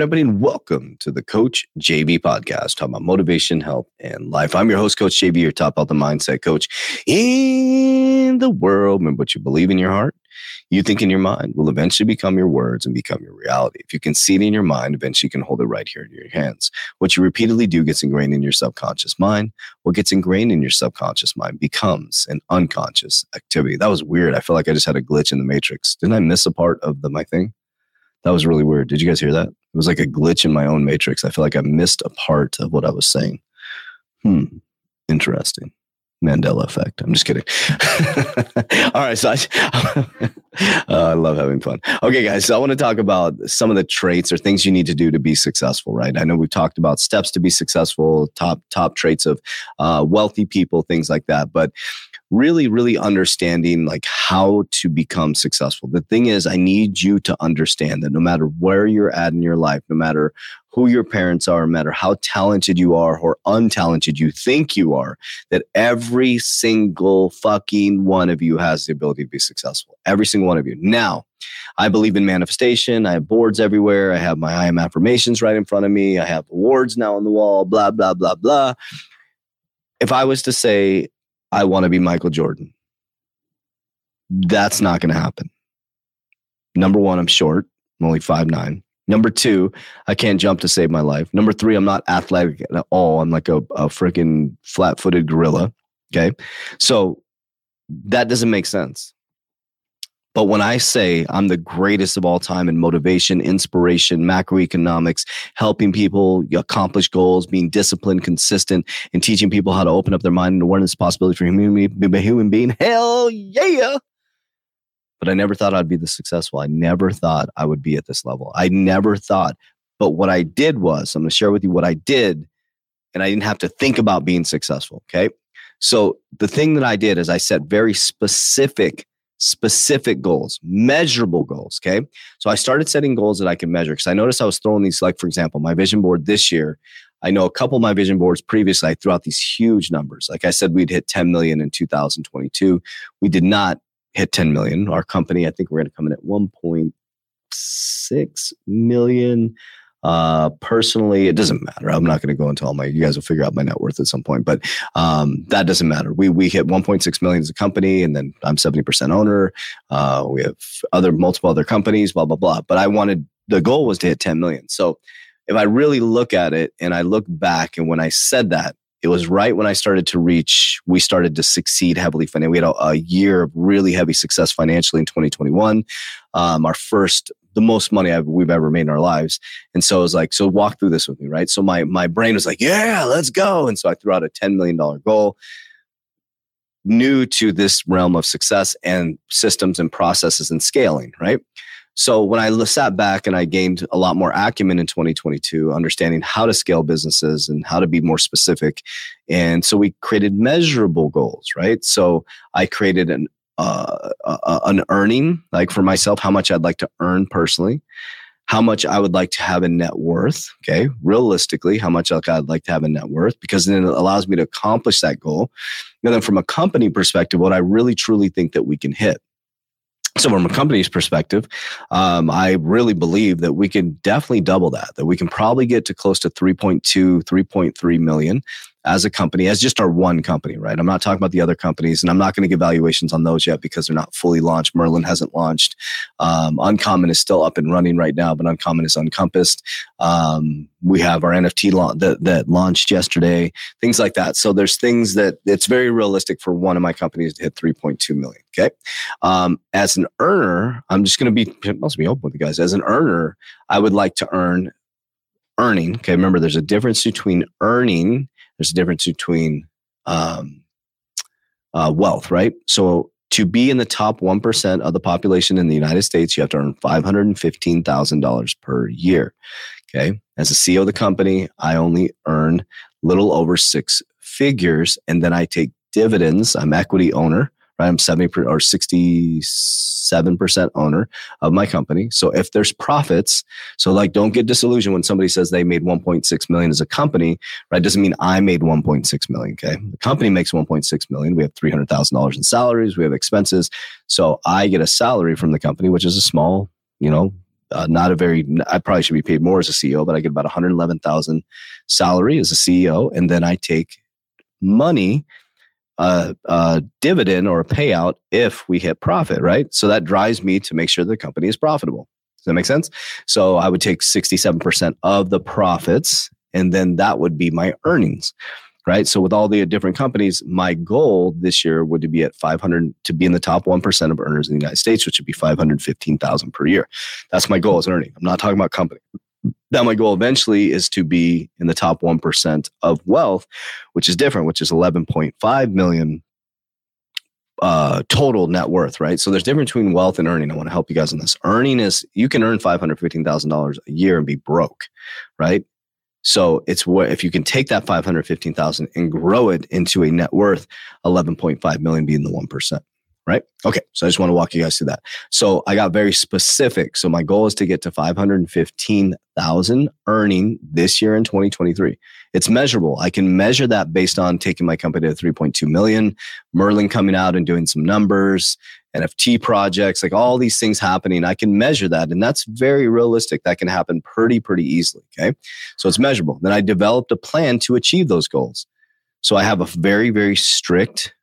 morning, everybody, and welcome to the Coach JV podcast, talking about motivation, health, and life. I'm your host, Coach JV, your top health and mindset coach in the world. Remember what you believe in your heart, you think in your mind will eventually become your words and become your reality. If you can see it in your mind, eventually you can hold it right here in your hands. What you repeatedly do gets ingrained in your subconscious mind. What gets ingrained in your subconscious mind becomes an unconscious activity. That was weird. I feel like I just had a glitch in the matrix. Didn't I miss a part of the my thing? That was really weird. Did you guys hear that? It was like a glitch in my own matrix. I feel like I missed a part of what I was saying. Hmm. Interesting. Mandela effect. I'm just kidding. All right. So I, uh, I love having fun. Okay, guys. So I want to talk about some of the traits or things you need to do to be successful, right? I know we've talked about steps to be successful, top, top traits of uh, wealthy people, things like that. But really, really understanding like how to become successful. The thing is, I need you to understand that no matter where you're at in your life, no matter who your parents are, no matter how talented you are or untalented you think you are, that every single fucking one of you has the ability to be successful. Every single one of you. Now, I believe in manifestation. I have boards everywhere. I have my I am affirmations right in front of me. I have awards now on the wall, blah, blah, blah, blah. If I was to say, I want to be Michael Jordan, that's not going to happen. Number one, I'm short. I'm only five nine. Number two, I can't jump to save my life. Number three, I'm not athletic at all. I'm like a, a freaking flat footed gorilla. Okay. So that doesn't make sense. But when I say I'm the greatest of all time in motivation, inspiration, macroeconomics, helping people accomplish goals, being disciplined, consistent, and teaching people how to open up their mind and awareness possibility for human, human being, hell yeah but I never thought I'd be this successful. I never thought I would be at this level. I never thought. But what I did was, I'm going to share with you what I did, and I didn't have to think about being successful. Okay. So the thing that I did is I set very specific, specific goals, measurable goals. Okay. So I started setting goals that I can measure because I noticed I was throwing these, like, for example, my vision board this year. I know a couple of my vision boards previously, I threw out these huge numbers. Like I said, we'd hit 10 million in 2022. We did not hit 10 million. Our company, I think we're going to come in at 1.6 million. Uh, personally, it doesn't matter. I'm not going to go into all my. You guys will figure out my net worth at some point, but um, that doesn't matter. We we hit 1.6 million as a company, and then I'm 70 percent owner. Uh, we have other multiple other companies, blah blah blah. But I wanted the goal was to hit 10 million. So if I really look at it and I look back, and when I said that, it was right when I started to reach, we started to succeed heavily financially. We had a, a, year of really heavy success financially in 2021. Um, our first, the most money I've, we've ever made in our lives. And so I was like, so walk through this with me, right? So my, my brain was like, yeah, let's go. And so I threw out a $10 million goal new to this realm of success and systems and processes and scaling, right? So when I sat back and I gained a lot more acumen in 2022, understanding how to scale businesses and how to be more specific. And so we created measurable goals, right? So I created an, uh, uh, an earning, like for myself, how much I'd like to earn personally, how much I would like to have in net worth. Okay. Realistically, how much I'd like to have in net worth because then it allows me to accomplish that goal. And then from a company perspective, what I really truly think that we can hit. So, from a company's perspective, um, I really believe that we can definitely double that, that we can probably get to close to 3.2, 3.3 million as a company, as just our one company, right? I'm not talking about the other companies, and I'm not going to give valuations on those yet because they're not fully launched. Merlin hasn't launched. Um, Uncommon is still up and running right now, but Uncommon is uncompassed. Um, we have our NFT that, that launched yesterday, things like that. So there's things that it's very realistic for one of my companies to hit 3.2 million. Okay. Um, as an earner, I'm just going to be, must be open with you guys. As an earner, I would like to earn earning. Okay. Remember, there's a difference between earning there's a difference between um, uh, wealth, right? So to be in the top 1% of the population in the United States, you have to earn $515,000 per year. Okay. As a CEO of the company, I only earn little over six figures and then I take dividends. I'm equity owner? I'm 70 or 67% owner of my company. So if there's profits, so like don't get disillusioned when somebody says they made 1.6 million as a company, right? Doesn't mean I made 1.6 million. Okay. The company makes 1.6 million. We have $300,000 in salaries. We have expenses. So I get a salary from the company, which is a small, you know, uh, not a very i probably should be paid more as a ceo but i get about 111000 salary as a ceo and then i take money a, a, dividend or a payout if we hit profit, right? So that drives me to make sure the company is profitable. Does that make sense? So I would take 67% of the profits, and then that would be my earnings, right? So with all the different companies, my goal this year would be at 500 to be in the top 1% of earners in the United States, which would be 515,000 per year. That's my goal as an earning. I'm not talking about company. Now, my goal eventually is to be in the top 1% of wealth, which is different, which is 11.5 million uh, total net worth, right? So there's a difference between wealth and earning. I want to help you guys on this. Earning is you can earn $515,000 a year and be broke, right? So it's what if you can take that 515,000 and grow it into a net worth 11.5 million being the 1% right? Okay, so I just want to walk you guys through that. So I got very specific. So my goal is to get to 515,000 earning this year in 2023. It's measurable. I can measure that based on taking my company to 3.2 million, Merlin coming out and doing some numbers, NFT projects, like all these things happening. I can measure that. And that's very realistic. That can happen pretty, pretty easily. Okay. So it's measurable. Then I developed a plan to achieve those goals. So I have a very, very strict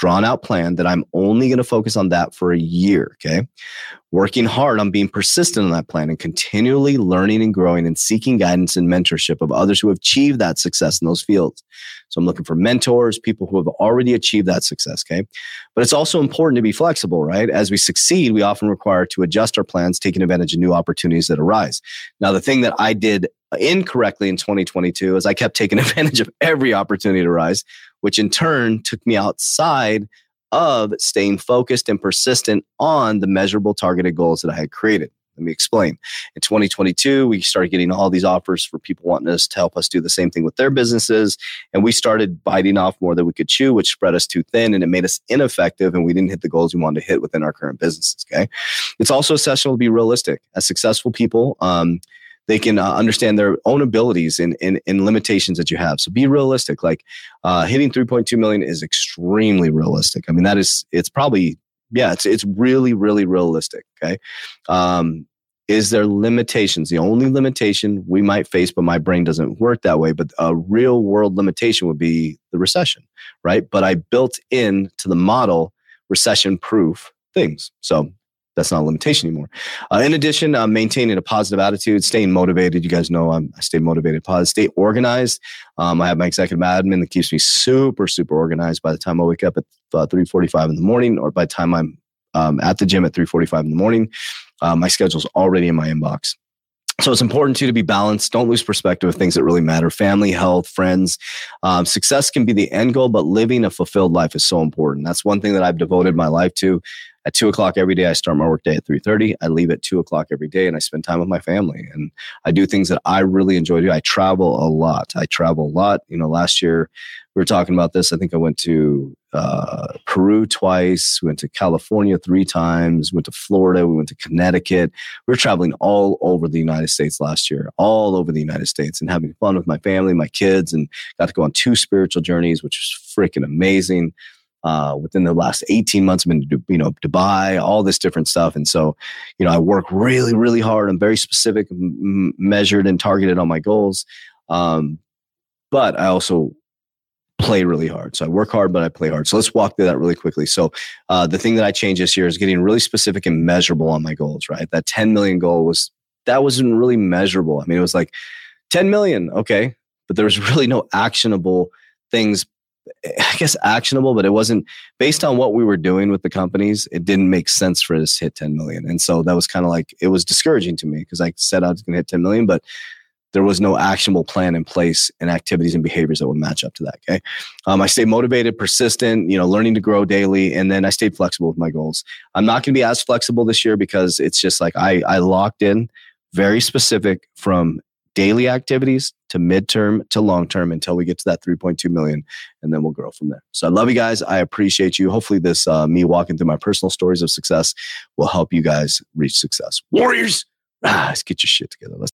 drawn out plan that I'm only going to focus on that for a year. Okay. Working hard on being persistent on that plan and continually learning and growing and seeking guidance and mentorship of others who have achieved that success in those fields. So I'm looking for mentors, people who have already achieved that success. Okay. But it's also important to be flexible, right? As we succeed, we often require to adjust our plans, taking advantage of new opportunities that arise. Now, the thing that I did incorrectly in 2022 as I kept taking advantage of every opportunity to rise, which in turn took me outside of staying focused and persistent on the measurable targeted goals that I had created. Let me explain. In 2022, we started getting all these offers for people wanting us to help us do the same thing with their businesses. And we started biting off more than we could chew, which spread us too thin and it made us ineffective. And we didn't hit the goals we wanted to hit within our current businesses. Okay. It's also essential to be realistic. As successful people, um, they can uh, understand their own abilities and, and, and, limitations that you have. So be realistic. Like uh, hitting 3.2 million is extremely realistic. I mean, that is, it's probably, yeah, it's, it's really, really realistic. Okay. Um, is there limitations? The only limitation we might face, but my brain doesn't work that way. But a real world limitation would be the recession, right? But I built in to the model recession proof things. So that's not a limitation anymore. Uh, in addition, uh, maintaining a positive attitude, staying motivated. You guys know I'm, I stay motivated, positive, stay organized. Um, I have my executive admin that keeps me super, super organized. By the time I wake up at uh, 3:45 in the morning, or by the time I'm um, at the gym at 3:45 in the morning, uh, my schedule's already in my inbox. So it's important too to be balanced. Don't lose perspective of things that really matter: family, health, friends. Um, success can be the end goal, but living a fulfilled life is so important. That's one thing that I've devoted my life to at two o'clock every day. I start my work day at 3.30. I leave at two o'clock every day and I spend time with my family and I do things that I really enjoy doing. I travel a lot. I travel a lot. You know, last year we were talking about this. I think I went to uh, Peru twice, went to California three times, went to Florida, we went to Connecticut. We were traveling all over the United States last year, all over the United States, and having fun with my family, my kids, and got to go on two spiritual journeys, which was freaking amazing. Uh, within the last 18 months, I've been to, you know, Dubai, all this different stuff. And so, you know, I work really, really hard. I'm very specific, m- measured and targeted on my goals. Um, but I also play really hard. So I work hard, but I play hard. So let's walk through that really quickly. So uh, the thing that I changed this year is getting really specific and measurable on my goals, right? That 10 million goal was, that wasn't really measurable. I mean, it was like 10 million. Okay. But there was really no actionable things I guess actionable, but it wasn't based on what we were doing with the companies. It didn't make sense for us to hit 10 million. And so that was kind of like, it was discouraging to me because I said I was going to hit 10 million, but there was no actionable plan in place and activities and behaviors that would match up to that. Okay. Um, I stayed motivated, persistent, you know, learning to grow daily. And then I stayed flexible with my goals. I'm not going to be as flexible this year because it's just like I, I locked in very specific from daily activities to midterm to long term until we get to that 3.2 million and then we'll grow from there. So i love you guys. I appreciate you. Hopefully this uh, me walking through my personal stories of success will help you guys reach success. Warriors ah, let's get your shit together. Let's